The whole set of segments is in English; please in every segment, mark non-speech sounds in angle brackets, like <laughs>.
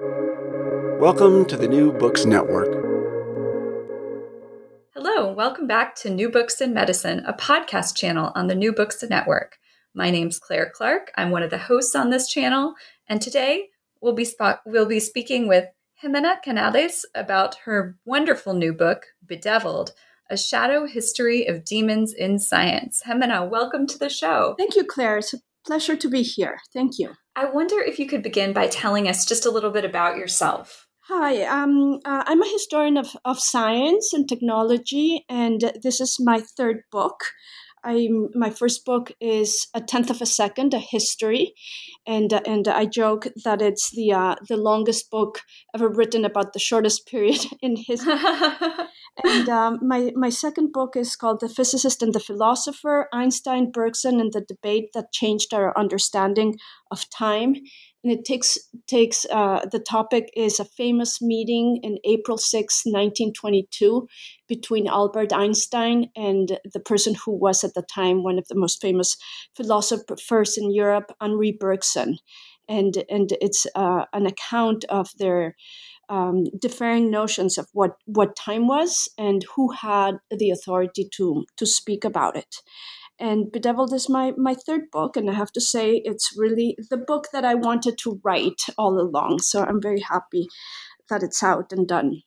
Welcome to the New Books Network. Hello, welcome back to New Books in Medicine, a podcast channel on the New Books Network. My name's Claire Clark. I'm one of the hosts on this channel, and today we'll be sp- we'll be speaking with Jimena Canales about her wonderful new book, Bedeviled: A Shadow History of Demons in Science. Jimena, welcome to the show. Thank you, Claire. It's a pleasure to be here. Thank you. I wonder if you could begin by telling us just a little bit about yourself. Hi, um, uh, I'm a historian of, of science and technology, and this is my third book. I my first book is a tenth of a second, a history, and uh, and I joke that it's the uh, the longest book ever written about the shortest period <laughs> in history. <laughs> and um, my my second book is called The Physicist and the Philosopher: Einstein, Bergson, and the Debate That Changed Our Understanding of Time and it takes takes uh, the topic is a famous meeting in April 6, 1922, between Albert Einstein and the person who was at the time one of the most famous philosophers in Europe, Henri Bergson, and and it's uh, an account of their um, differing notions of what what time was and who had the authority to to speak about it. And Bedeviled is my, my third book, and I have to say it's really the book that I wanted to write all along. So I'm very happy that it's out and done.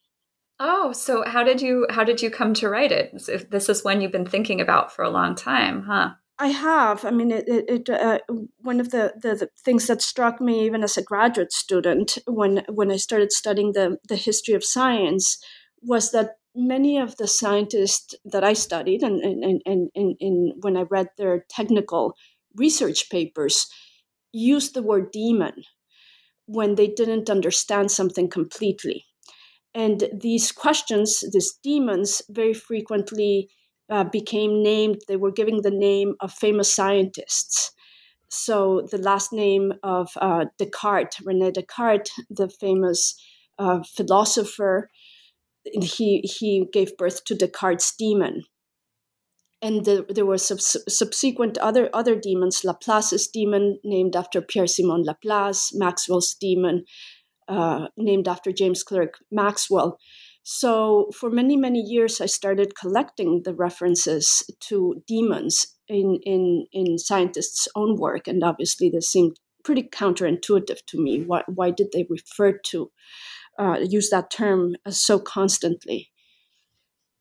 Oh, so how did you how did you come to write it? If this is one you've been thinking about for a long time, huh? I have. I mean, it. it, it uh, one of the, the, the, things that struck me, even as a graduate student, when when I started studying the the history of science, was that many of the scientists that I studied and, and, and, and, and when I read their technical research papers used the word demon when they didn't understand something completely. And these questions, these demons, very frequently uh, became named, they were giving the name of famous scientists. So the last name of uh, Descartes, Rene Descartes, the famous uh, philosopher, he he gave birth to Descartes' demon, and the, there were sub- subsequent other other demons. Laplace's demon, named after Pierre Simon Laplace, Maxwell's demon, uh, named after James Clerk Maxwell. So for many many years, I started collecting the references to demons in in in scientists' own work, and obviously this seemed pretty counterintuitive to me. Why why did they refer to uh, use that term uh, so constantly.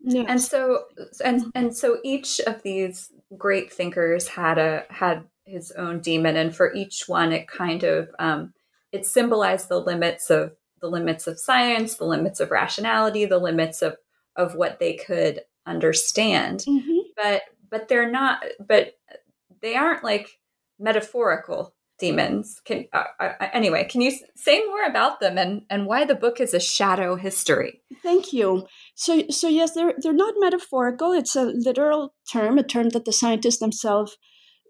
Yes. And so and and so each of these great thinkers had a had his own demon, and for each one, it kind of um, it symbolized the limits of the limits of science, the limits of rationality, the limits of of what they could understand. Mm-hmm. But but they're not. But they aren't like metaphorical demons. Can uh, uh, anyway, can you say more about them and and why the book is a shadow history? Thank you. So so yes, they're they're not metaphorical. It's a literal term, a term that the scientists themselves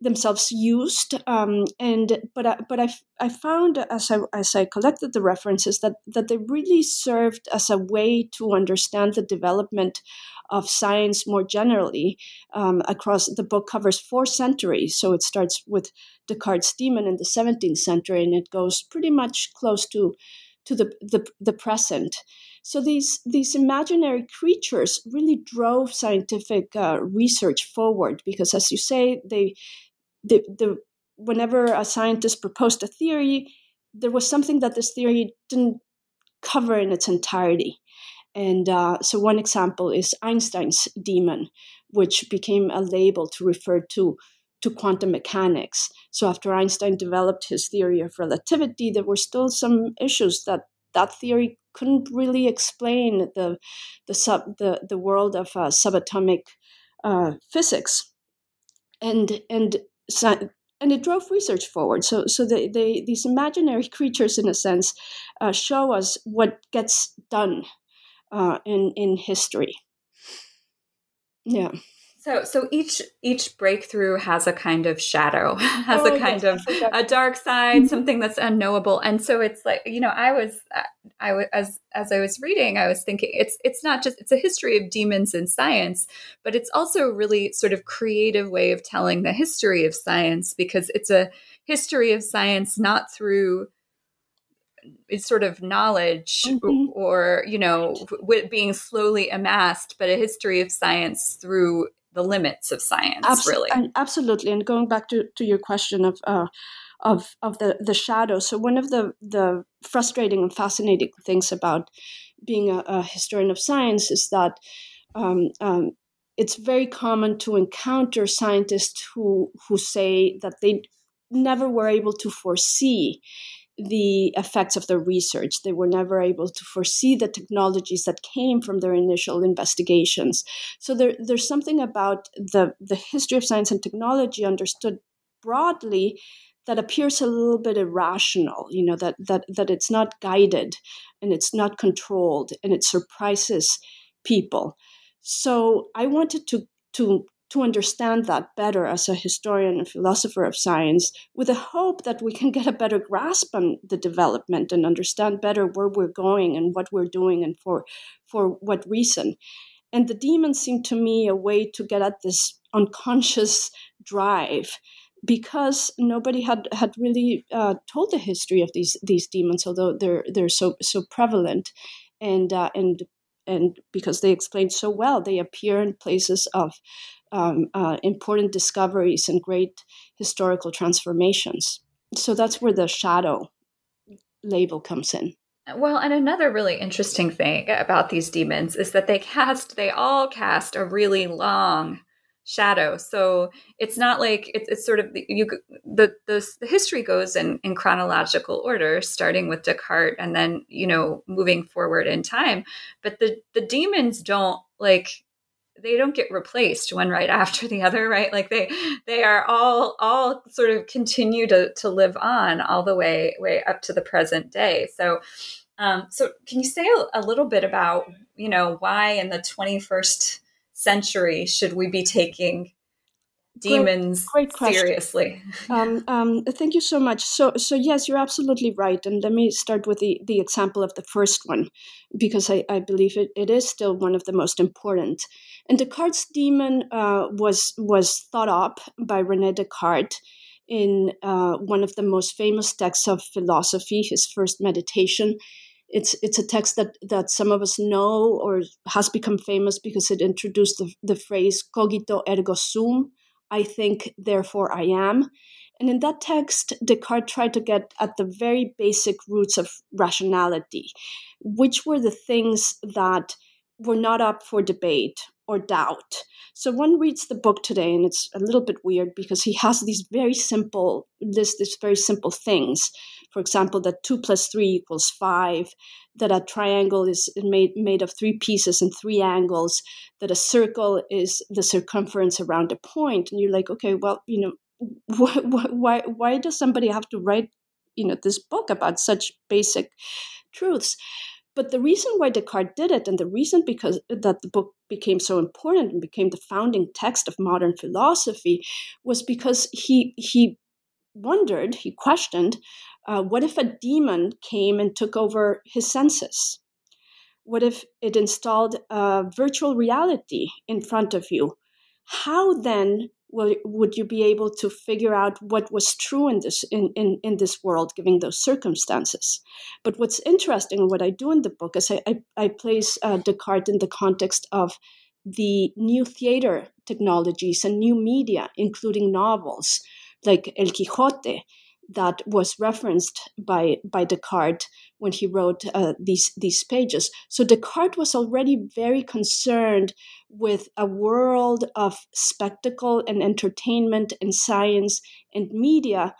themselves used. Um, and but I, but I, I found as I as I collected the references that that they really served as a way to understand the development of science more generally um, across the book covers four centuries. So it starts with Descartes' demon in the 17th century and it goes pretty much close to to the, the, the present. So these these imaginary creatures really drove scientific uh, research forward because, as you say, they the, the whenever a scientist proposed a theory, there was something that this theory didn't cover in its entirety. And uh, so, one example is Einstein's demon, which became a label to refer to to quantum mechanics. So, after Einstein developed his theory of relativity, there were still some issues that that theory couldn't really explain the the sub the, the world of uh, subatomic uh, physics, and and and it drove research forward. So, so they, they, these imaginary <laughs> creatures, in a sense, uh, show us what gets done uh, in in history. Yeah. So, so each each breakthrough has a kind of shadow, <laughs> has oh, a kind yes, of a dark side, mm-hmm. something that's unknowable. And so it's like you know, I was, I was as as I was reading, I was thinking it's it's not just it's a history of demons in science, but it's also a really sort of creative way of telling the history of science because it's a history of science not through it's sort of knowledge mm-hmm. or you know w- being slowly amassed but a history of science through the limits of science Abs- really. and absolutely and going back to, to your question of uh, of of the the shadow. So one of the the frustrating and fascinating things about being a, a historian of science is that um, um, it's very common to encounter scientists who who say that they never were able to foresee the effects of their research. They were never able to foresee the technologies that came from their initial investigations. So there, there's something about the, the history of science and technology understood broadly that appears a little bit irrational, you know, that, that, that it's not guided and it's not controlled and it surprises people. So I wanted to, to to understand that better as a historian and philosopher of science with the hope that we can get a better grasp on the development and understand better where we're going and what we're doing and for for what reason. And the demons seem to me a way to get at this unconscious drive because nobody had had really uh, told the history of these these demons although they're they're so so prevalent. And uh, and and because they explain so well they appear in places of um, uh, important discoveries and great historical transformations. So that's where the shadow label comes in. Well, and another really interesting thing about these demons is that they cast, they all cast a really long shadow. So it's not like it's, it's sort of you the, the the history goes in in chronological order, starting with Descartes and then you know moving forward in time. But the the demons don't like they don't get replaced one right <laughs> after the other right? Like they they are all all sort of continue to to live on all the way way up to the present day. So um, so can you say a, a little bit about you know why in the 21st century should we be taking demons great, great seriously. <laughs> Um, um, thank you so much. So so yes you're absolutely right and let me start with the the example of the first one because i, I believe it, it is still one of the most important. And descartes demon uh, was was thought up by rene descartes in uh, one of the most famous texts of philosophy his first meditation. It's it's a text that that some of us know or has become famous because it introduced the, the phrase cogito ergo sum I think, therefore I am. And in that text, Descartes tried to get at the very basic roots of rationality, which were the things that were not up for debate or doubt. So one reads the book today, and it's a little bit weird because he has these very simple list, these very simple things. For example, that two plus three equals five, that a triangle is made made of three pieces and three angles, that a circle is the circumference around a point, and you're like, okay, well, you know, <laughs> why why why does somebody have to write, you know, this book about such basic truths? But the reason why Descartes did it, and the reason because that the book became so important and became the founding text of modern philosophy, was because he he wondered, he questioned, uh, what if a demon came and took over his senses? What if it installed a virtual reality in front of you? How then will, would you be able to figure out what was true in this in, in, in this world given those circumstances? But what's interesting what i do in the book is i, I, I place uh, descartes in the context of the new theater technologies and new media including novels like el quijote that was referenced by by Descartes when he wrote uh, these these pages. So Descartes was already very concerned with a world of spectacle and entertainment and science and media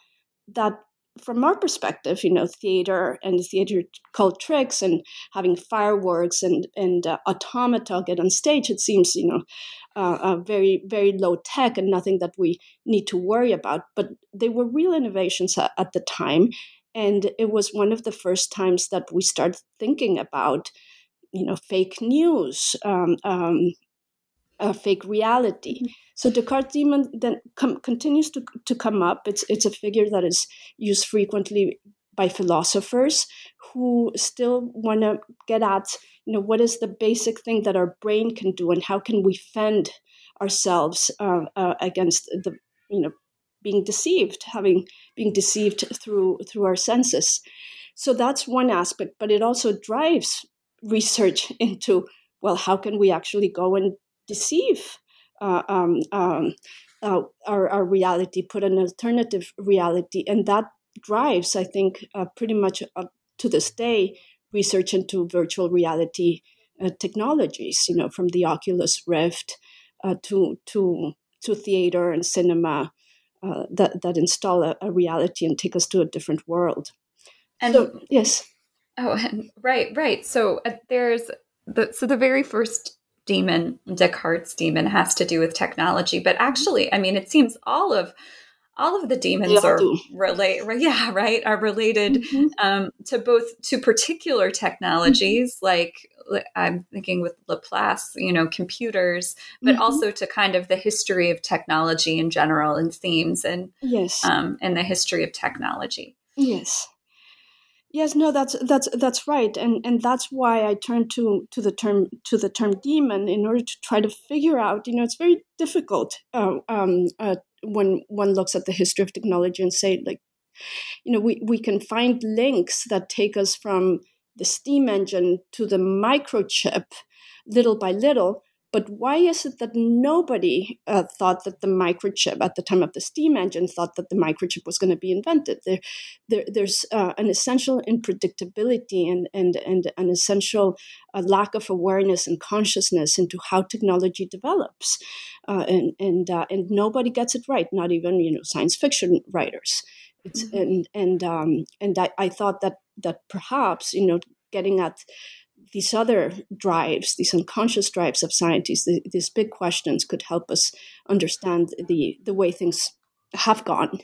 that from our perspective, you know, theater and theater called tricks and having fireworks and and uh, automata get on stage, it seems you know uh, uh, very very low tech and nothing that we need to worry about. But they were real innovations at, at the time, and it was one of the first times that we started thinking about you know fake news, um, um, fake reality. Mm-hmm. So Descartes' demon then com- continues to, to come up. It's, it's a figure that is used frequently by philosophers who still want to get at, you know, what is the basic thing that our brain can do and how can we fend ourselves uh, uh, against the, you know, being deceived, having being deceived through through our senses. so that's one aspect, but it also drives research <laughs> into well, how can we actually go and deceive uh, um, um, uh, our, our reality, put an alternative reality, and that drives, I think, uh, pretty much up to this day, research into virtual reality uh, technologies. You know, from the Oculus Rift uh, to to to theater and cinema uh, that that install a, a, reality and take us to a different world. And so, yes. Oh, and <laughs> right, right. So uh, there's the so the very first demon, Descartes' demon, has to do with technology, but actually, I mean, it seems all of all of the demons are relate yeah right are related mm-hmm. um, to both to particular technologies mm-hmm. like i'm thinking with laplace you know computers but mm-hmm. also to kind of the history of technology in general and themes and yes um, and the history of technology yes Yes, no, that's that's that's right, and and that's why I turned to to the term to the term demon in order to try to figure out. You know, it's very difficult uh, um, uh, when one looks at the history of technology and say like, you know, we we can find links that take us from the steam engine to the microchip, little by little, but why is it that nobody uh, thought that the microchip at the time of the steam engine thought that the microchip was going to be invented? There, there there's uh, an essential unpredictability and, and, and an essential uh, lack of awareness and consciousness into how technology develops, uh, and and uh, and nobody gets it right. Not even you know science fiction writers. Mm-hmm. And and um, and I, I thought that that perhaps you know getting at these other drives, these unconscious drives of scientists, the, these big questions could help us understand the, the way things have gone.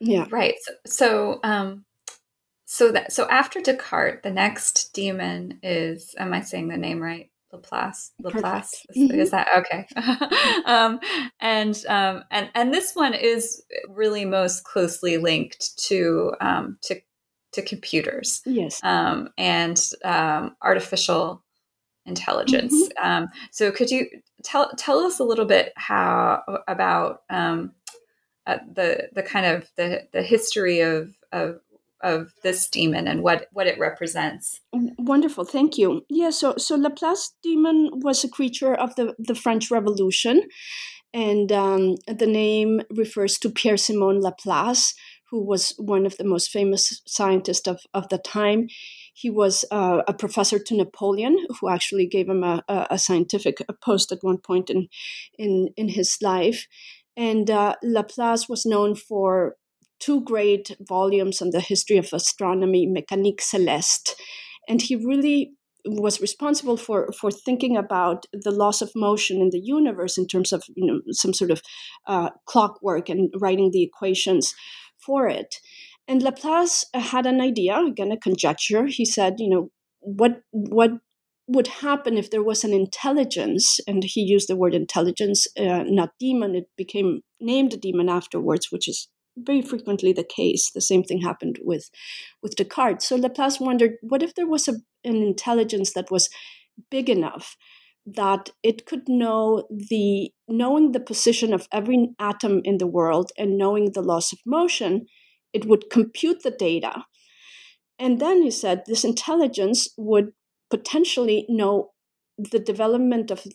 Yeah. Right. So, so, um, so that so after Descartes, the next demon is. Am I saying the name right? Laplace. Laplace is, mm-hmm. is, that okay? <laughs> um, and um, and and this one is really most closely linked to um, to to computers. Yes. Um, and um, artificial intelligence. Mm-hmm. Um, so could you tell tell us a little bit how about um, uh, the the kind of the the history of of of this demon and what what it represents. Wonderful, thank you. Yeah, so so Laplace demon was a creature of the the French Revolution, and um, the name refers to Pierre Simon Laplace, who was one of the most famous scientists of, of the time. He was uh, a professor to Napoleon, who actually gave him a, a, scientific post at one point in, in, in his life. And uh, Laplace was known for two great volumes on the history of astronomy, Mécanique Céleste. And he really was responsible for for thinking about the loss of motion in the universe in terms of you know some sort of uh, clockwork and writing the equations for it. And Laplace had an idea, again a conjecture. He said, you know, what what would happen if there was an intelligence, and he used the word intelligence, uh, not demon. It became named demon afterwards, which is very frequently the case. The same thing happened with with Descartes. So Laplace wondered, what if there was a, an intelligence that was big enough that it could know the knowing the position of every atom in the world and knowing the laws of motion it would compute the data. And then he said this intelligence would potentially know the development of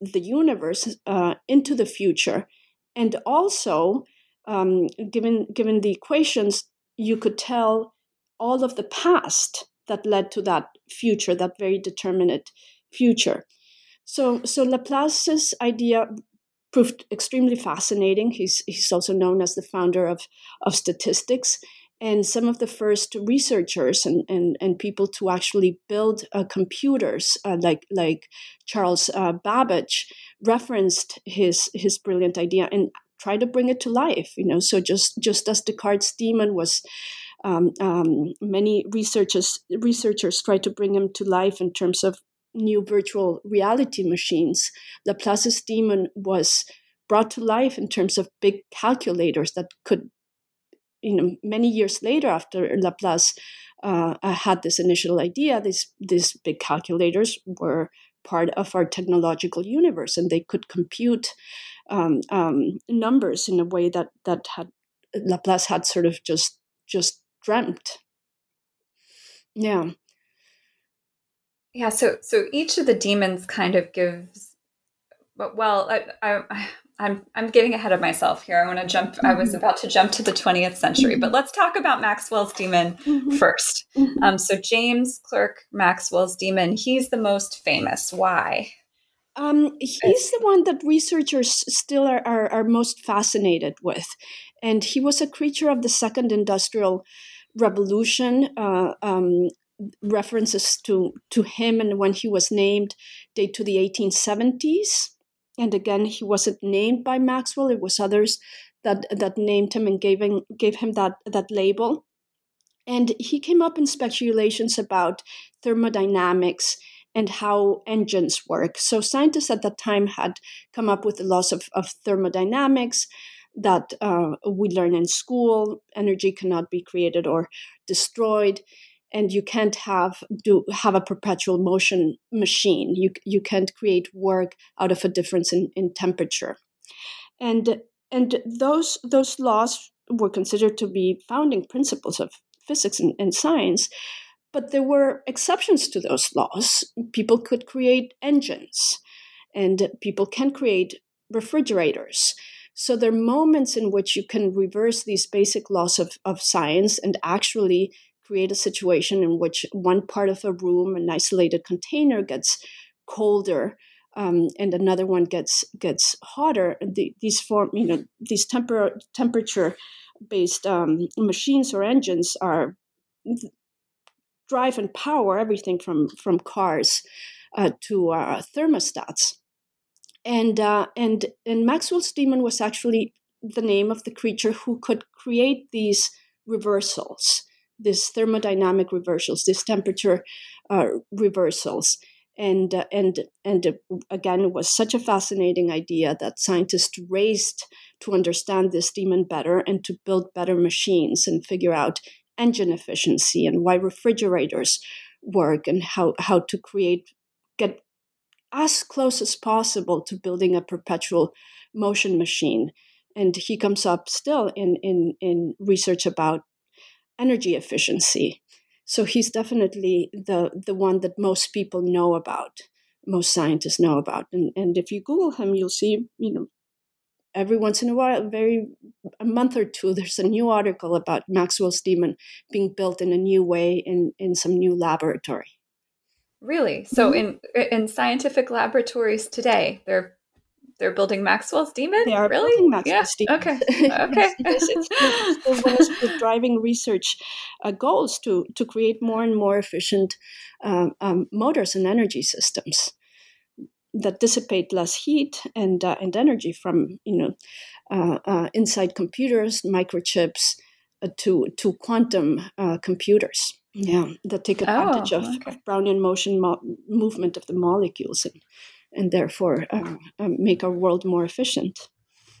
the universe uh, into the future. And also um, given given the equations you could tell all of the past that led to that future that very determinate future so, so Laplace's idea proved extremely fascinating. He's, he's also known as the founder of, of statistics. And some of the first researchers and, and, and people to actually build uh, computers, uh, like, like Charles uh, Babbage, referenced his, his brilliant idea and tried to bring it to life. You know, so just, just as Descartes' demon was um, um, many researchers researchers tried to bring him to life in terms of new virtual reality machines, Laplace's demon was brought to life in terms of big calculators that could, you know, many years later after Laplace uh, uh, had this initial idea, these these big calculators were part of our technological universe, and they could compute um, um, numbers in a way that that had Laplace had sort of just just dreamt. Yeah. Yeah, so so each of the demons kind of gives well, I, I I'm I'm getting ahead of myself here. I want to jump. Mm-hmm. I was mm-hmm. about to jump to the 20th century, but mm-hmm. let's talk about Maxwell's demon mm-hmm. first. Mm-hmm. Um, so James Clerk Maxwell's demon. He's the most famous. Why? Um, he's the one that researchers still are, are, are most fascinated with, and he was a creature of the second industrial revolution. Uh, um, references to to him and when he was named date to the 1870s and again he wasn't named by maxwell. It was others that that named him and gave him gave him that that label. And he came up in speculations about thermodynamics and how engines work. So scientists at that time had come up with the laws of, of thermodynamics that uh, we learn in school. Energy cannot be created or destroyed and you can't have do have a perpetual motion machine. You you can't create work out of a difference in, in temperature. And and those those laws were considered to be founding principles of physics and, and science but there were exceptions to those laws. People could create engines and people can create refrigerators. So there are moments in which you can reverse these basic laws of, of science and actually create a situation in which one part of a room, an isolated container, gets colder um, and another one gets gets hotter. The, these form, you know, these temper temperature based um, machines or engines are drive and power everything from from cars uh, to uh, thermostats. And uh, and and Maxwell's demon was actually the name of the creature who could create these reversals these thermodynamic reversals, these temperature uh, reversals. And, uh, and, and uh, again, it was such a fascinating idea that scientists raced to understand this demon better and to build better machines and figure out engine efficiency and why refrigerators work and how, how to create, get as close as possible to building a perpetual motion machine. And he comes up still in, in, in research about energy efficiency. So he's definitely the the one that most people know about, most scientists know about. And and if you Google him, you'll see, you know, every once in a while, very a month or two, <laughs> there's a new article about Maxwell's demon being built in a new way in in some new laboratory. Really? So mm-hmm. in in scientific laboratories today, they're they're building Maxwell's demon. They are really? building Maxwell's yeah. demon. Okay. <laughs> Okay. yes, it's, it's one of the driving research uh, goals to to create more and more efficient um, um, motors and energy systems that dissipate less heat and uh, and energy from you know uh, uh inside computers, microchips, uh, to to quantum uh, computers. Yeah, that take advantage oh, of, okay. of Brownian motion mo- movement of the molecules and and therefore uh, make our world more efficient.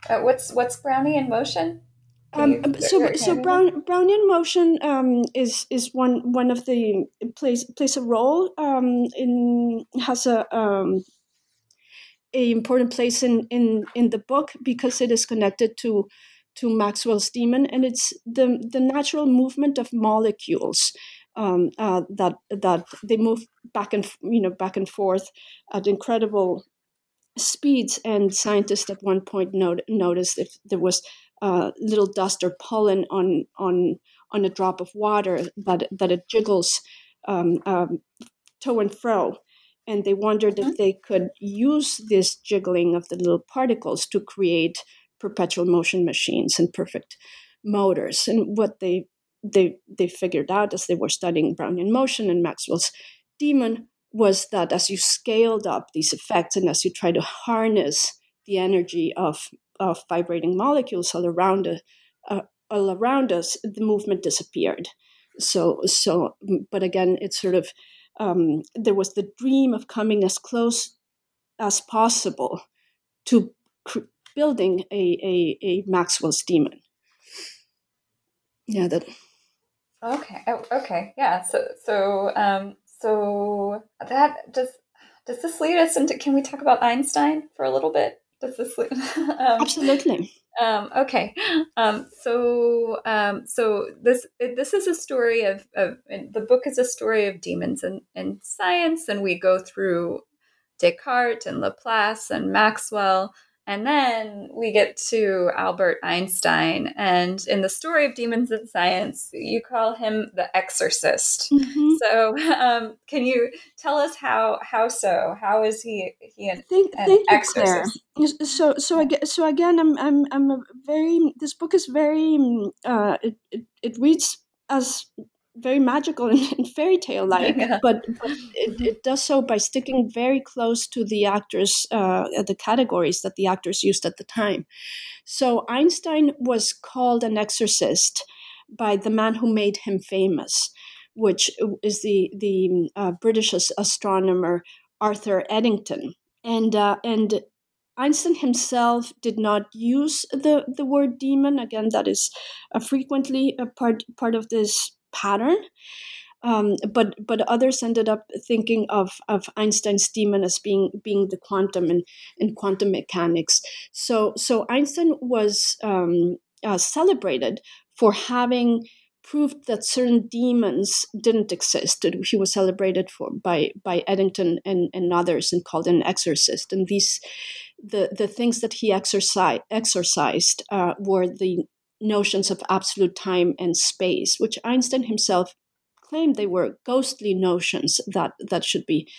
Uh, what's what's Brownian motion? Um, so so Brown, Brownian motion um, is is one one of the plays plays a role um, in has a um, a important place in, in in the book because it is connected to to Maxwell's demon and it's the the natural movement of molecules um, uh, that that they move back and you know back and forth at incredible speeds. And scientists at one point not- noticed if there was uh, little dust or pollen on on on a drop of water that that it jiggles um, um, to and fro. And they wondered if mm-hmm. they could use this jiggling of the little particles to create perpetual motion machines and perfect motors. And what they they they figured out as they were studying Brownian motion and Maxwell's demon was that as you scaled up these effects and as you try to harness the energy of of vibrating molecules all around uh, all around us, the movement disappeared. So so, but again, it's sort of um, there was the dream of coming as close as possible to cr- building a, a, a Maxwell's demon. Yeah, that Okay. Oh, okay. Yeah. So so um so that does does this lead us into can we talk about Einstein for a little bit? Does this <laughs> um, absolutely? Um, okay, um, so um, so this this is a story of, of the book is a story of demons and, and science, and we go through Descartes and Laplace and Maxwell and then we get to Albert Einstein. And in the story of Demons and Science, you call him the exorcist. Mm-hmm. So um, can you tell us how how so? How is he he an, thank, an thank exorcist? You, so so again, so again I'm I'm I'm a very this book is very uh, it, it, it reads as very magical and, fairy tale <laughs> like, yeah. but, but <laughs> it, it, does so by sticking very close to the actors, uh, the categories that the actors used at the time. So Einstein was called an exorcist by the man who made him famous, which is the the uh, British astronomer Arthur Eddington, and uh, and Einstein himself did not use the, the word demon. Again, that is uh, frequently a part part of this pattern. Um, but but others ended up thinking of, of Einstein's demon as being being the quantum and in quantum mechanics. So so Einstein was um, uh, celebrated for having proved that certain demons didn't exist. He was celebrated for by by Eddington and, and others and called an exorcist. And these the the things that he exercised exercised uh, were the notions of absolute time and space, which Einstein himself claimed they were ghostly notions that, that should be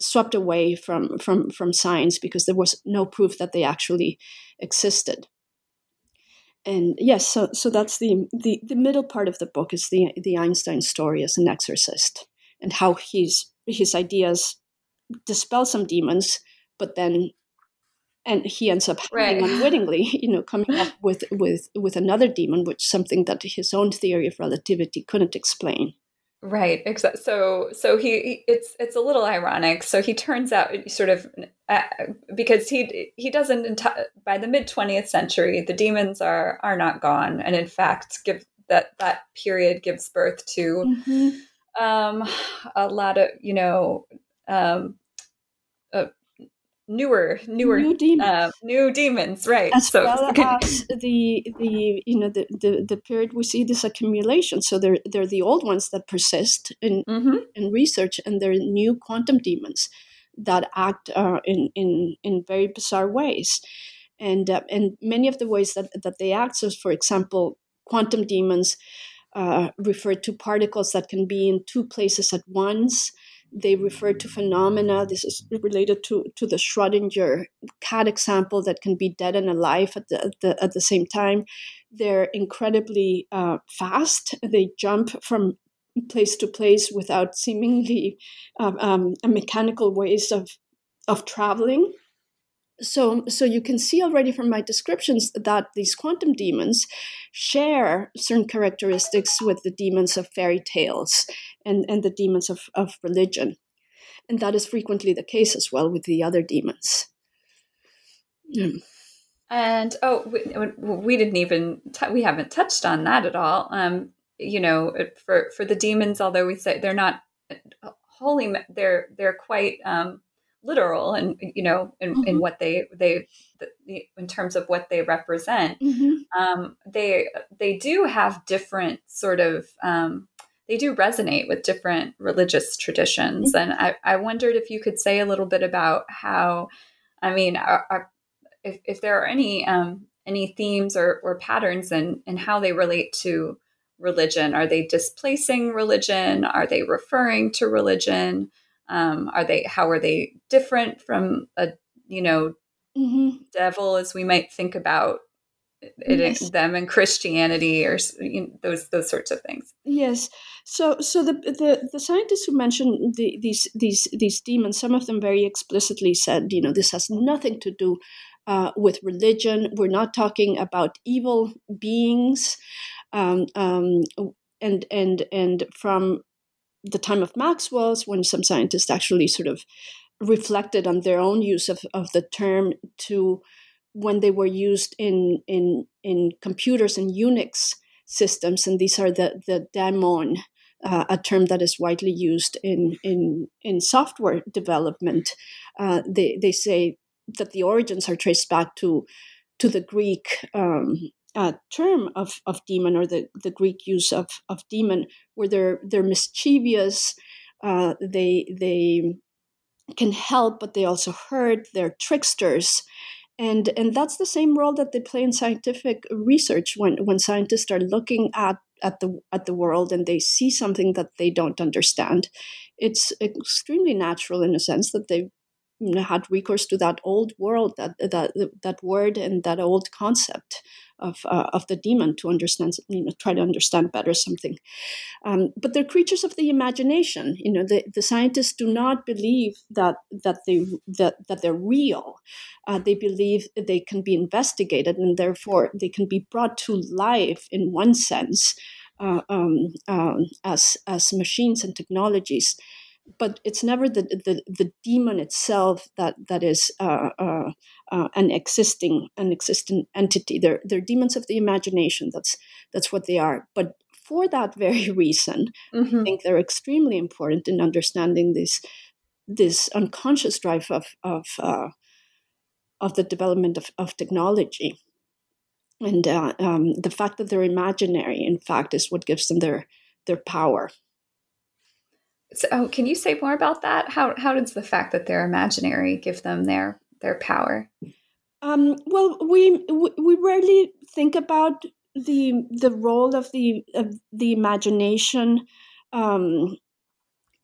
swept away from, from, from science because there was no proof that they actually existed. And yes, so, so that's the, the, the middle part of the book is the, the Einstein story as an exorcist and how he's, his ideas dispel some demons, but then and he ends up right. unwittingly <laughs> you know coming up <laughs> with with with another demon which something that his own theory of relativity couldn't explain right exactly so so he, it's it's a little ironic so he turns out sort of uh, because he he doesn't by the mid 20th century the demons are are not gone and in fact give that that period gives birth to mm-hmm. um a lot of you know um uh, newer newer new demons, uh, new demons right as so, well as the the you know the, the the period we see this accumulation so they're they're the old ones that persist in mm-hmm. in research and they're new quantum demons that act uh, in in in very bizarre ways. And uh, and many of the ways that that they act so for example quantum demons uh, refer to particles that can be in two places at once they refer to phenomena. This is related to, to the Schrodinger cat example that can be dead and alive at the, at the, at the same time. They're incredibly uh, fast. They jump from place to place without seemingly um, um, mechanical ways of, of traveling so so you can see already from my descriptions that these quantum demons share certain characteristics with the demons of fairy tales and, and the demons of, of religion. And that is frequently the case as well with the other demons. Mm. and oh we, we didn't even t- we haven't touched on that at all. Um you know for for the demons although we say they're not wholly they're they're quite um literal and you know in, mm-hmm. in what they they the, in terms of what they represent mm-hmm. um, they they do have different sort of um, they do resonate with different religious traditions mm-hmm. and I, I wondered if you could say a little bit about how i mean are, are, if, if there are any um, any themes or, or patterns and and how they relate to religion are they displacing religion are they referring to religion um, are they how are they different from a you know mm-hmm. devil as we might think about it, yes. them and Christianity or you know, those those sorts of things. Yes. So so the the, the scientists who mentioned the, these these these demons, some of them very explicitly said, you know, this has nothing to do uh, with religion. We're not talking about evil beings. Um, um, and and and from the time of Maxwell's, when some scientists actually sort of reflected on their own use of, of the term to when they were used in in in computers and Unix systems, and these are the the daemon, uh, a term that is widely used in in in software development. Uh, they they say that the origins are traced back to to the Greek um, uh, term of, of demon or the, the Greek use of, of demon, where they're they're mischievous, uh, they they can help, but they also hurt. They're tricksters, and and that's the same role that they play in scientific research when when scientists are looking at at the at the world and they see something that they don't understand. It's extremely natural in a sense that they had recourse to that old world, that that that word and that old concept of uh, of the demon to understand, you know, try to understand better something. Um, but they're creatures of the imagination. You know, the, the scientists do not believe that that they that that they're real. Uh, they believe they can be investigated and therefore they can be brought to life in one sense uh, um, um, as as machines and technologies but it's never the, the, the demon itself that that is uh, uh, uh, an existing an existing entity. They're they're demons of the imagination. That's that's what they are. But for that very <laughs> reason, mm-hmm. I think they're extremely important in understanding this this unconscious drive of of uh, of the development of, of technology. And uh, um, the fact that they're imaginary, in fact, is what gives them their their power. So, oh, can you say more about that? How how does the fact that they're imaginary give them their their power? Um, well, we we rarely think about the the role of the of the imagination um,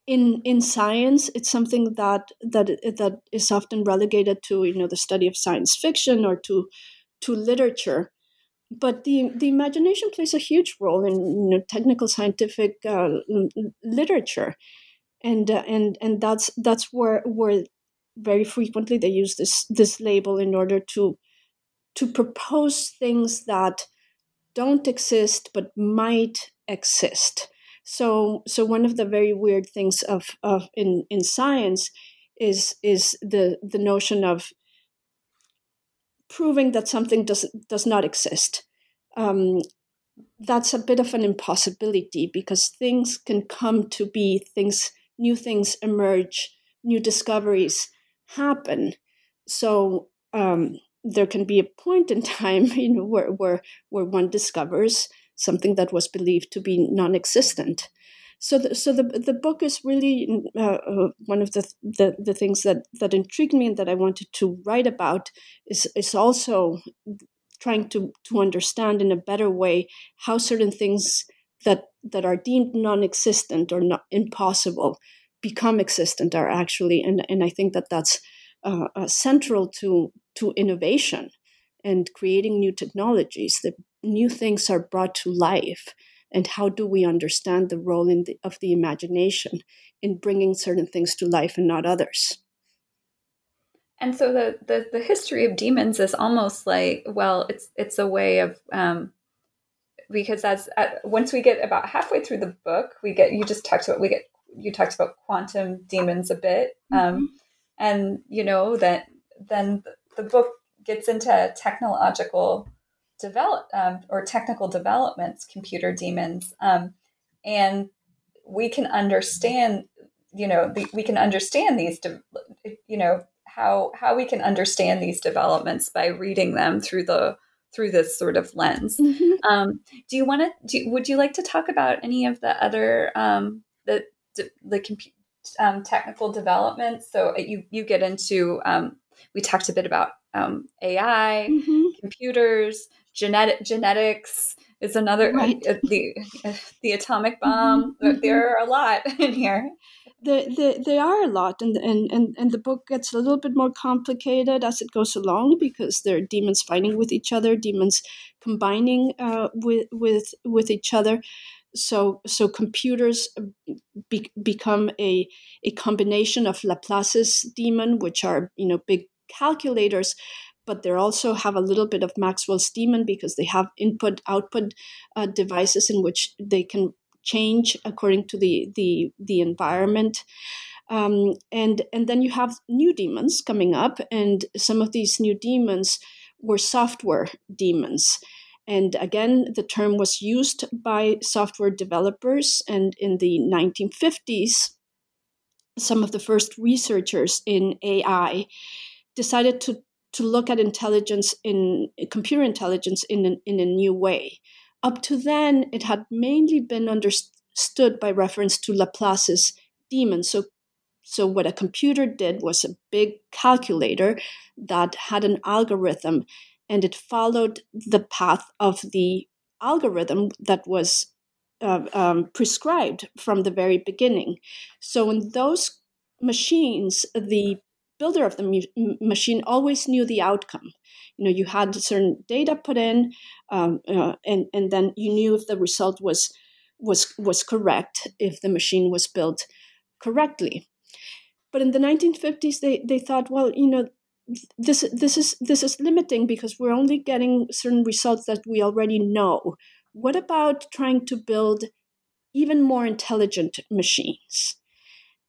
in in science. It's something that that that is often relegated to you know the study of science fiction or to to literature but the the imagination plays a huge role in you know, technical scientific uh, literature, and uh, and and that's that's where where very frequently they use this this label in order to to propose things that don't exist but might exist. So so one of the very weird things of, of in in science is is the the notion of proving that something does does not exist. Um, that's a bit of an impossibility because things can come to be, things, new things emerge, new discoveries happen. So um, there can be a point in <laughs> time, you know, where where where one discovers something that was believed to be non-existent, so the, so the the book is really uh, uh, one of the, the the things that that intrigued me and that I wanted to write about is is also trying to to understand in a better way how certain things that that are deemed non-existent or not impossible become existent are actually and and I think that that's uh, uh, central to to innovation and creating new technologies. That new things are brought to life and how do we understand the role the, of the imagination in bringing certain things to life and not others and so the, the the history of demons is almost like well it's it's a way of um because as uh, once we get about halfway through the book we get you just talked about we get you talked about quantum demons a bit um, mm-hmm. um and you know that then the book gets into technological develop um, or technical developments, computer demons, um, and we can understand. You know, the, we can understand these. De- you know how how we can understand these developments by reading them through the through this sort of lens. Mm-hmm. Um, do you want to? Would you like to talk about any of the other um, the the computer? um, technical developments? So uh, you you get into um, we talked a bit about um, AI, mm-hmm. computers, genetic genetics is another right. uh, the uh, the atomic mm-hmm. bomb. Mm-hmm. There are a lot <laughs> in here. They, they, they are a lot, and, and, and, and the book gets a little bit more complicated as it goes along because there are demons fighting with each other, demons combining uh, with, with, with each other. So, so computers be, become a, a combination of Laplace's demon, which are you know big calculators, but they also have a little bit of Maxwell's demon because they have input output uh, devices in which they can change according to the the the environment. Um, and and then you have new demons coming up, and some of these new demons were software demons. And again, the term was used by software developers, and in the 1950s, some of the first researchers in AI decided to to look at intelligence in computer intelligence in an, in a new way. Up to then, it had mainly been understood by reference to Laplace's demon. So, so what a computer did was a big calculator that had an algorithm, and it followed the path of the algorithm that was uh, um, prescribed from the very beginning. So in those machines, the builder of the machine always knew the outcome. You know, you had certain data put in, um, uh, and and then you knew if the result was was was correct, if the machine was built correctly. But in the 1950s, they they thought, well, you know, this this is this is limiting because we're only getting certain results that we already know. What about trying to build even more intelligent machines?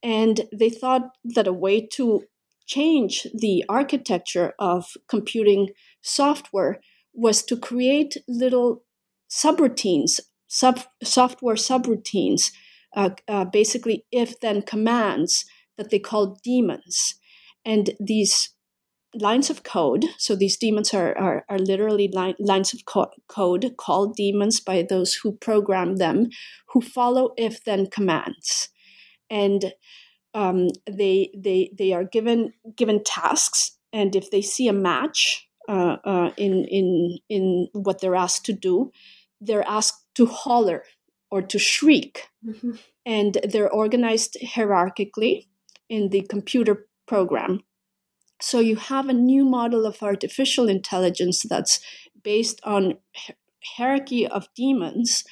And they thought that a way to change the architecture of computing software was to create little subroutines, sub, software subroutines, uh, uh, basically if then commands that they called demons. And these lines of code, so these demons are, are, are literally line, lines of co- code called demons by those who program them, who follow if then commands. And um, they they they are given given tasks, and if they see a match uh, uh, in in in what they're asked to do, they're asked to holler or to shriek, mm-hmm. and they're organized hierarchically in the computer program. So you have a new model of artificial intelligence that's based on hierarchy of demons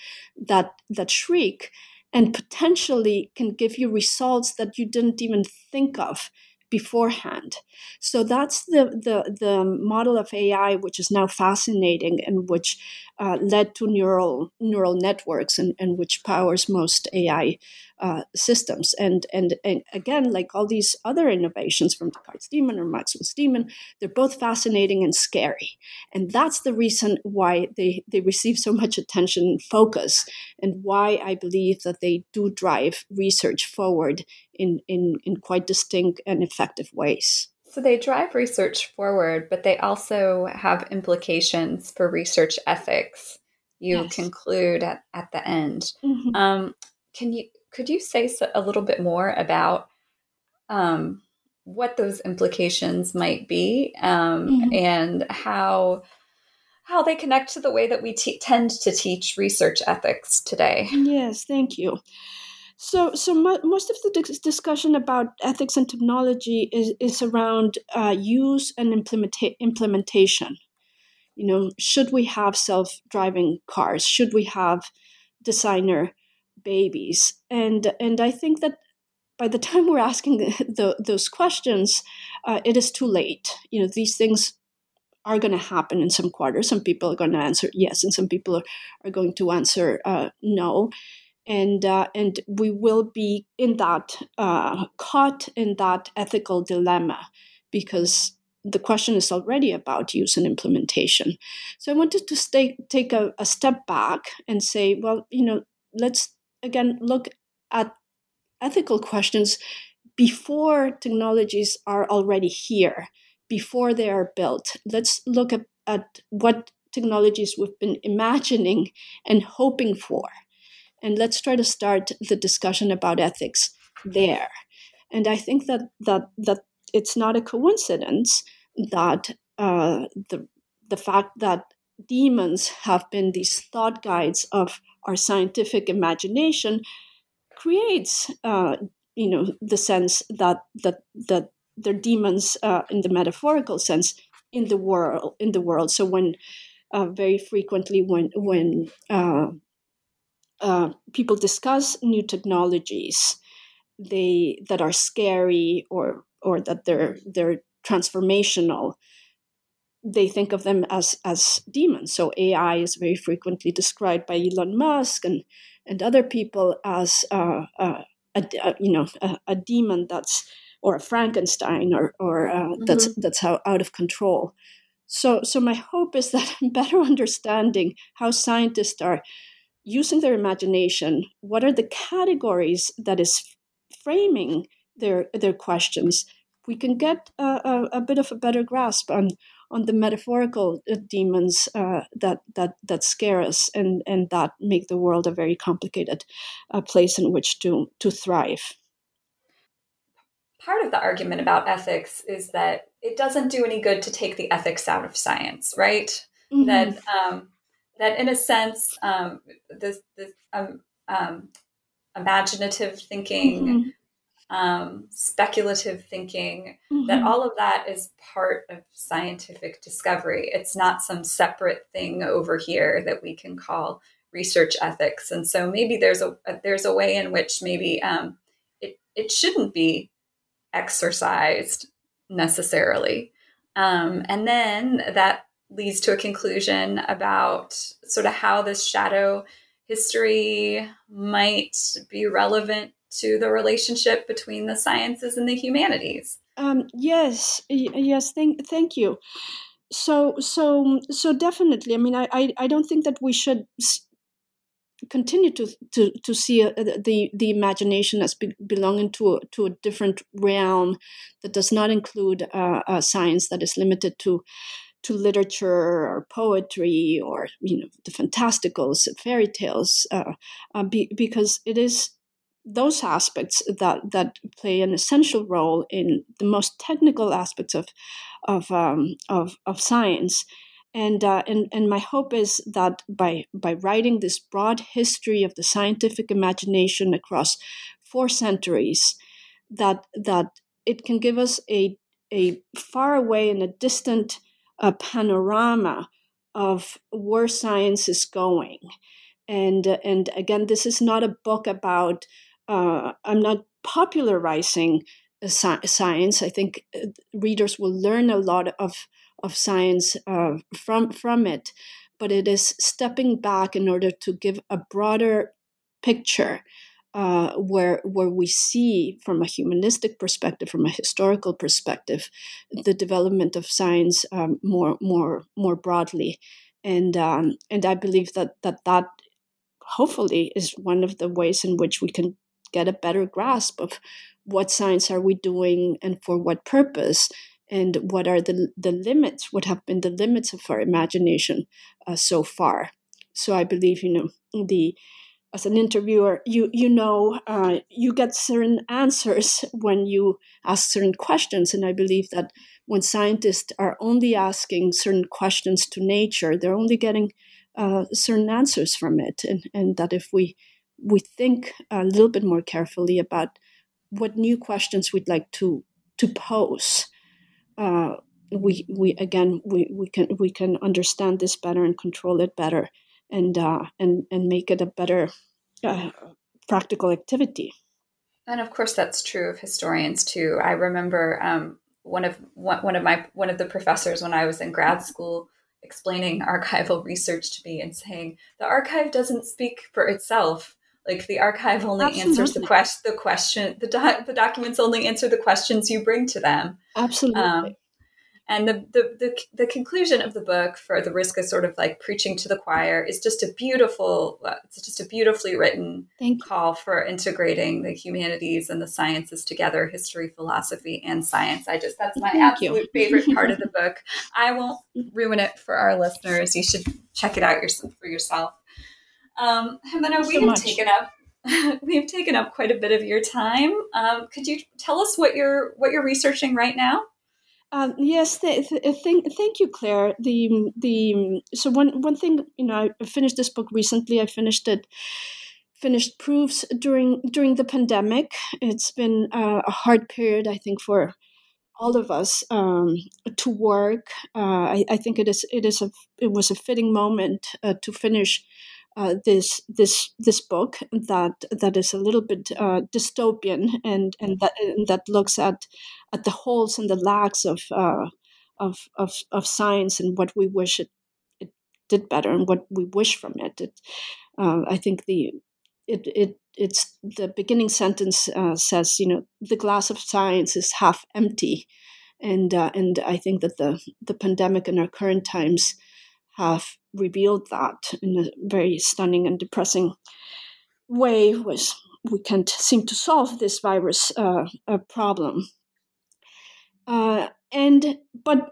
that that shriek and potentially can give you results that you didn't even think of beforehand. So that's the, the, the model of AI, which is now fascinating and which uh, led to neural neural networks and, and which powers most AI uh, systems. And, and and again, like all these other innovations from Descartes' Demon or Maxwell's Demon, they're both fascinating and scary. And that's the reason why they, they receive so much attention and focus, and why I believe that they do drive research forward in, in, in quite distinct and effective ways. So they drive research forward, but they also have implications for research ethics. You yes. conclude at, at the end. Mm-hmm. Um, can you could you say a little bit more about um, what those implications might be um, mm-hmm. and how how they connect to the way that we t- tend to teach research ethics today? Yes, thank you. So, so mo- most of the discussion about ethics and technology is, is around uh, use and implementa- implementation. You know, should we have self driving cars? Should we have designer babies? And and I think that by the <laughs> time we're asking <laughs> the, those questions, uh, it is too late. You know, these things are going to happen in some quarters. Some people are going to answer yes, and some people are, are going to answer uh, no and uh, and we will be in that uh, caught in that ethical dilemma because the question is already about use and implementation. So I wanted to stay, take a, a step back and say, well, you know, let's again look at ethical questions before technologies are already here, before they are built. Let's look at, at what technologies we've been imagining and hoping for and let's try to start the discussion about ethics there. And I think that that that it's not a coincidence that uh, the the fact that demons have been these thought guides of our scientific imagination creates uh, you know the sense that that that they're demons uh, in the metaphorical sense in the world in the world so when uh, very frequently when when uh, uh, people discuss new technologies they that are scary or or that they're they're transformational they think of them as as daemons so ai is very frequently described by elon musk and and other people as uh, uh, a, a, you know a, a, demon that's or a frankenstein or or uh, mm-hmm. that's that's how out of control so so my hope is that better <laughs> understanding how scientists are using their imagination, what are the categories that is framing their their questions we can get a, a, a bit of a better grasp on on the metaphorical uh, demons uh, that that that scare us and and that make the world a very complicated uh, place in which to to thrive. Part of the argument about ethics is that it doesn't do any good to take the ethics out of science, right? Mm-hmm. That um, that in a sense, um, this, this um, um imaginative thinking. Mm-hmm um, speculative thinking, mm-hmm. that all of that is part of scientific discovery. It's not some separate thing over here that we can call research ethics. And so maybe there's a, there's a way in which maybe um, it it shouldn't be exercised necessarily. Um, and then that leads to a conclusion about sort of how this shadow history might be relevant to the relationship between the sciences and the humanities. Um, yes, yes. Thank, thank you. So, so, so definitely. I mean, I, I, I don't think that we should continue to to to see uh, the the imagination as be, belonging to a, to a different realm that does not include uh, a science that is limited to to literature or poetry or you know the fantasticals fairy tales uh, uh, be, because it is those aspects that that play an essential role in the most technical aspects of of um, of, of science. And, uh, and and my hope is that by by writing this broad history of the scientific imagination across four centuries, that that it can give us a a far away and a distant uh, panorama of where science is going, and and again, this is not a book about uh, I'm not popularizing science. I think uh, readers will learn a lot of of science uh, from from it, but it is stepping back in order to give a broader picture uh, where where we see from a humanistic perspective, from a historical perspective, the development of science um, more more more broadly, and um, and I believe that that that hopefully is one of the ways in which we can get a better grasp of what science are we doing and for what purpose and what are the, the limits what have been the limits of our imagination uh, so far. So i believe you know the as an interviewer you you know uh, you get certain answers when you ask certain questions and i believe that when scientists are only asking certain questions to nature they're only getting uh, certain answers from it and, and that if we we think a little bit more carefully about what new questions we'd like to to pose. Uh, we we again we, we can we can understand this better and control it better and uh, and and make it a better uh, practical activity. And of course, that's true of historians too. I remember um, one of one of my one of the professors when I was in grad school explaining archival research to me and saying the archive doesn't speak for itself like the archive only Absolutely. answers the question, the question, the, the documents only answer the questions you bring to them. Absolutely. Um, and the, the, the the conclusion of the book for the risk of sort of like preaching to the choir is just a beautiful it's just a beautifully written call for integrating the humanities and the sciences together history philosophy and science i just that's my Thank absolute you. favorite part of the <laughs> book i won't ruin it for our listeners you should check it out yourself for yourself um, Jimena, we so have much. taken up <laughs> we've taken up quite a bit of your time. Um, could you tell us what you're what you're researching right now? Um, yes, th- th- thank, you, Claire. The the so one one thing you know, I finished this book recently. I finished it finished proofs during during the pandemic. It's been uh, a hard period, I think, for all of us um, to work. Uh, I, I, think it is it is a it was a fitting moment uh, to finish uh, this this this book that that is a little bit uh, dystopian and and that and that looks at at the holes and the lacks of uh, of, of of science and what we wish it, it did better and what we wish from it. it uh, I think the it it it's the beginning sentence uh, says you know the glass of science is half empty, and uh, and I think that the the pandemic in our current times have revealed that in a very stunning and depressing way was we can't seem to solve this virus uh, uh, problem. Uh, and but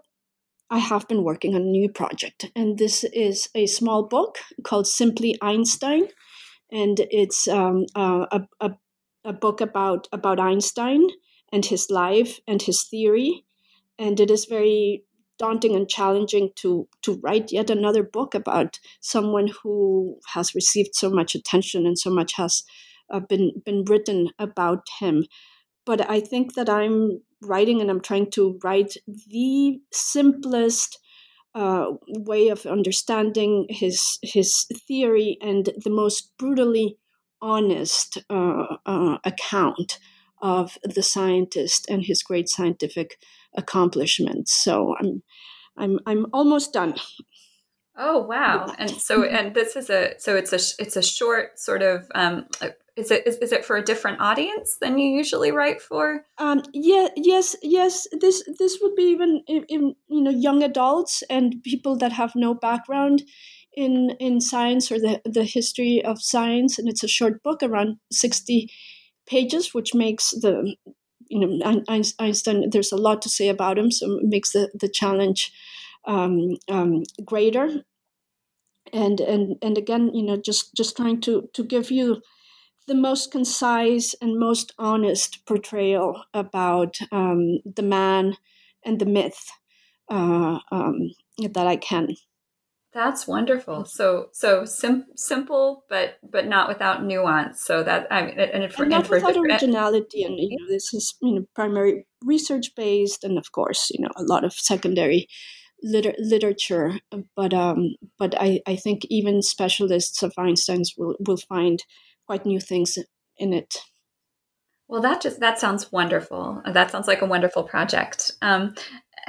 I have been working on a new project, and this is a small book called Simply Einstein, and it's um, a, a, a book about about Einstein and his life and his theory, and it is very daunting and challenging to to write yet another book about someone who has received so much attention and so much has uh, been been written about him. But I think that I'm writing and I'm trying to write the simplest uh, way of understanding his his theory and the most brutally honest uh, uh, account of the scientist and his great scientific accomplishments. So I'm I'm I'm almost done. Oh wow! And so and this is a so it's a it's a short sort of um, is it is, is it for a different audience than you usually write for um yeah yes yes this this would be even in, in, you know young adults and people that have no background in in science or the the history of science and it's a short book around 60 pages which makes the you know einstein there's a lot to say about him so it makes the the challenge um, um, greater and and and again you know just just trying to to give you the most concise and most honest portrayal about um, the man and the myth uh, um, that I can. That's wonderful. So so sim- simple, but but not without nuance. So that I mean, and, for, and not and for without originality. And you know, this is you know primary research based, and of course, you know, a lot of secondary liter- literature. But um, but I I think even specialists of Einstein's will will find quite new things in it. Well, that just that sounds wonderful. That sounds like a wonderful project. Um,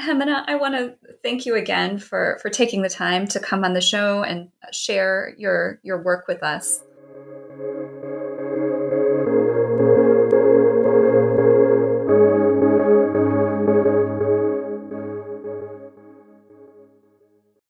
Jimena, I want to thank you again for for taking the time to come on the show and share your your work with us.